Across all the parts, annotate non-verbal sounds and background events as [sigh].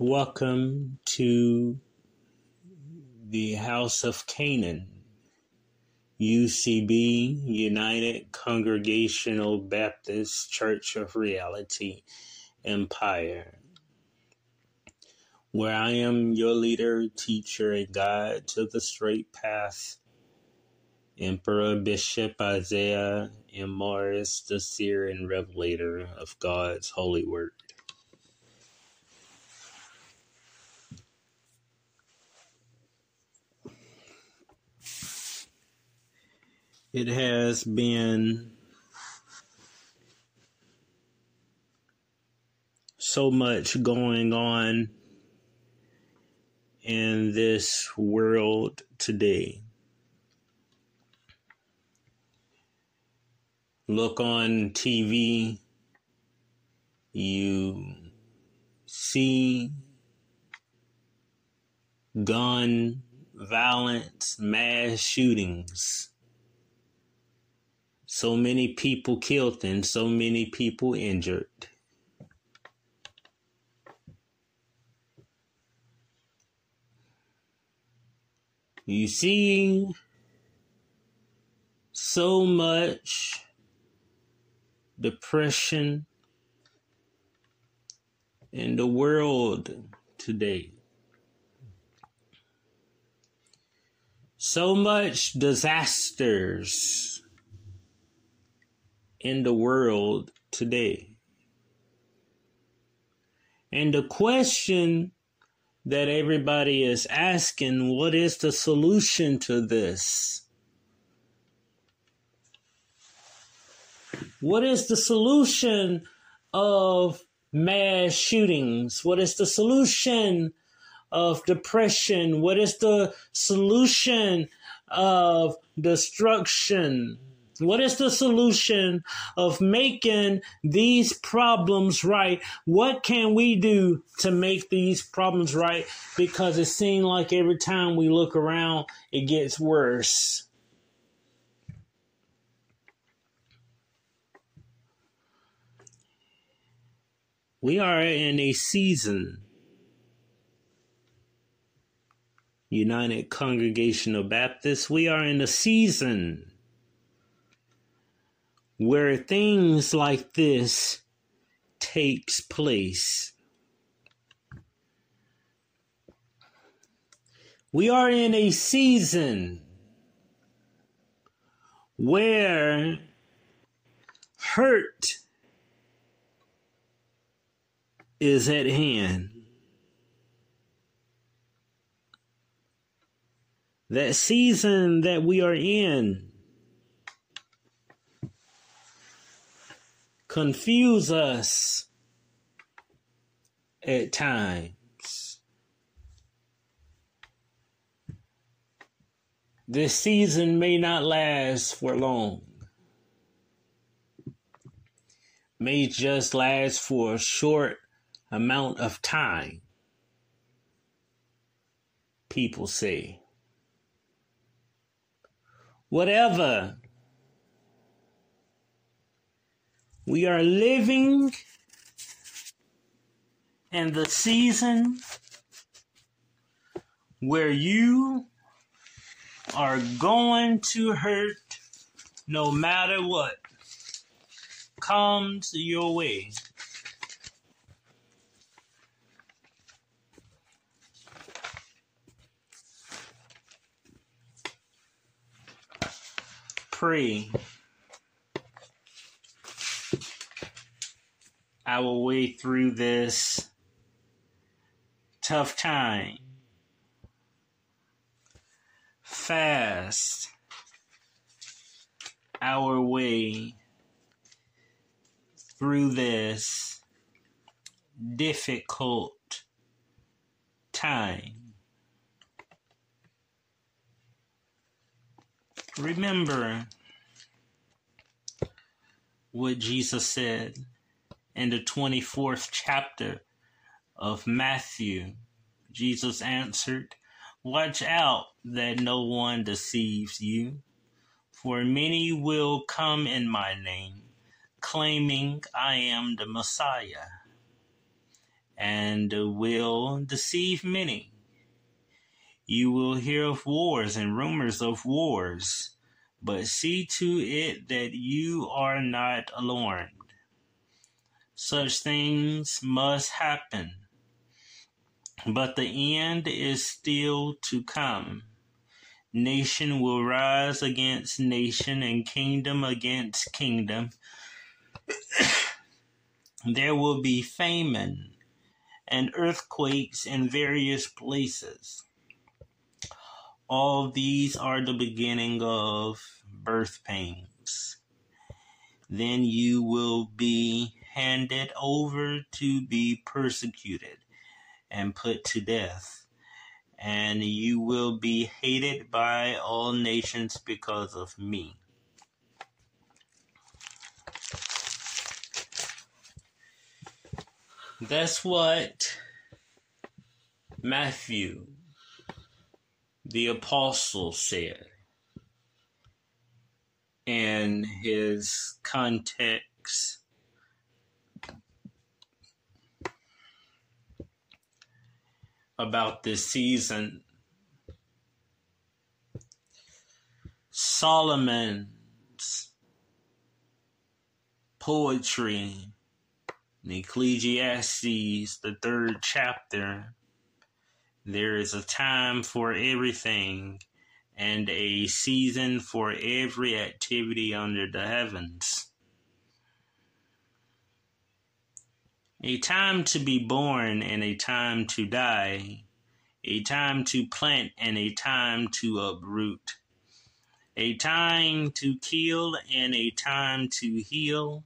Welcome to the House of Canaan, UCB, United Congregational Baptist Church of Reality Empire, where I am your leader, teacher, and guide to the straight path. Emperor Bishop Isaiah M. Morris, the seer and revelator of God's holy word. It has been so much going on in this world today. Look on TV, you see gun violence, mass shootings so many people killed and so many people injured. You see so much depression in the world today. So much disasters in the world today. And the question that everybody is asking what is the solution to this? What is the solution of mass shootings? What is the solution of depression? What is the solution of destruction? What is the solution of making these problems right? What can we do to make these problems right? Because it seems like every time we look around, it gets worse. We are in a season, United Congregational Baptists, we are in a season where things like this takes place. We are in a season where hurt is at hand. That season that we are in confuse us at times. This season may not last for long. May just last for a short amount of time. People say. Whatever We are living in the season where you are going to hurt no matter what comes your way. Pray. Our way through this tough time. Fast our way through this difficult time. Remember what Jesus said in the 24th chapter of Matthew. Jesus answered, Watch out that no one deceives you, for many will come in my name, claiming I am the Messiah, and will deceive many. You will hear of wars and rumors of wars, but see to it that you are not alarmed. Such things must happen, but the end is still to come. Nation will rise against nation and kingdom against kingdom. [coughs] there will be famine and earthquakes in various places. All these are the beginning of birth pains. Then you will be handed over to be persecuted and put to death and you will be hated by all nations because of me. That's what Matthew, the apostle, said in his context about this season. Solomon's poetry in Ecclesiastes, the third chapter, there is a time for everything and a season for every activity under the heavens. A time to be born and a time to die, a time to plant and a time to uproot, a time to kill and a time to heal,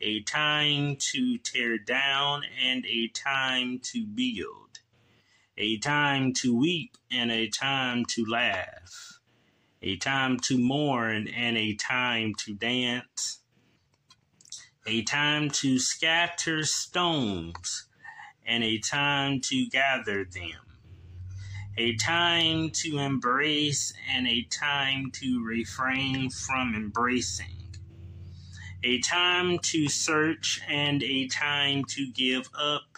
a time to tear down and a time to build, a time to weep and a time to laugh, a time to mourn and a time to dance a time to scatter stones, and a time to gather them, a time to embrace, and a time to refrain from embracing, a time to search, and a time to give up,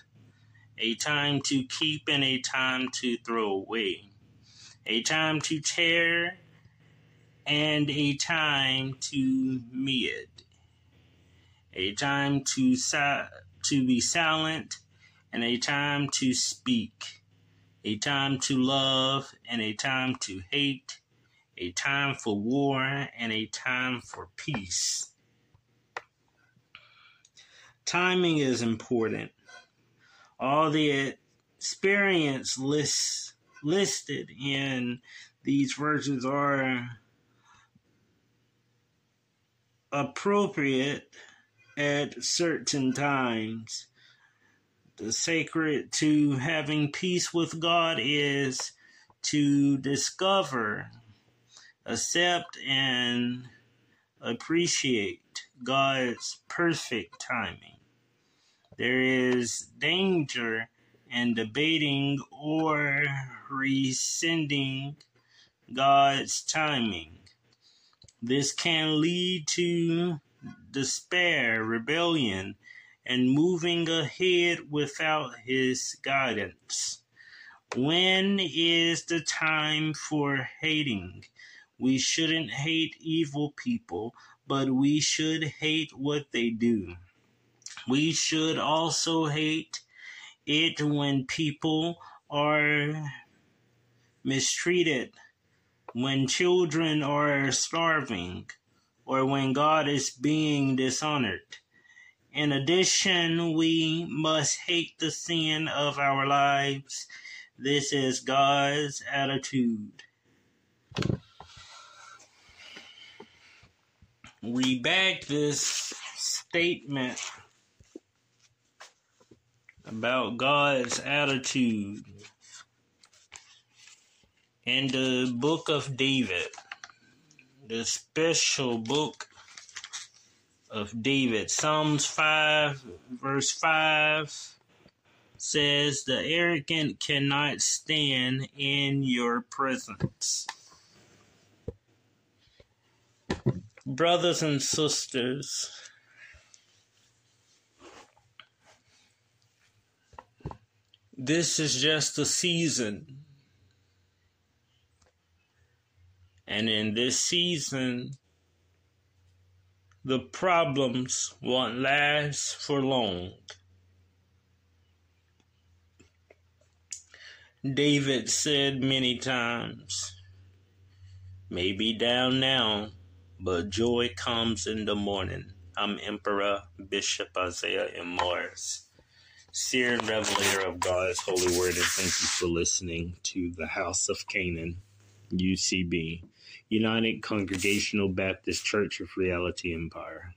a time to keep, and a time to throw away, a time to tear, and a time to mid a time to si- to be silent and a time to speak, a time to love and a time to hate, a time for war and a time for peace. Timing is important. All the experience lists listed in these verses are appropriate at certain times. The sacred to having peace with God is to discover, accept, and appreciate God's perfect timing. There is danger in debating or rescinding God's timing. This can lead to despair, rebellion, and moving ahead without his guidance. When is the time for hating? We shouldn't hate evil people, but we should hate what they do. We should also hate it when people are mistreated, when children are starving, or when God is being dishonored. In addition, we must hate the sin of our lives. This is God's attitude. We back this statement about God's attitude in the book of David the special book of David. Psalms 5, verse 5 says, The arrogant cannot stand in your presence. Brothers and sisters, this is just a season. And in this season, the problems won't last for long. David said many times, may be down now, but joy comes in the morning. I'm Emperor Bishop Isaiah M. Morris, seer and revelator of God's holy word, and thank you for listening to the House of Canaan, UCB, United Congregational Baptist Church of Reality Empire.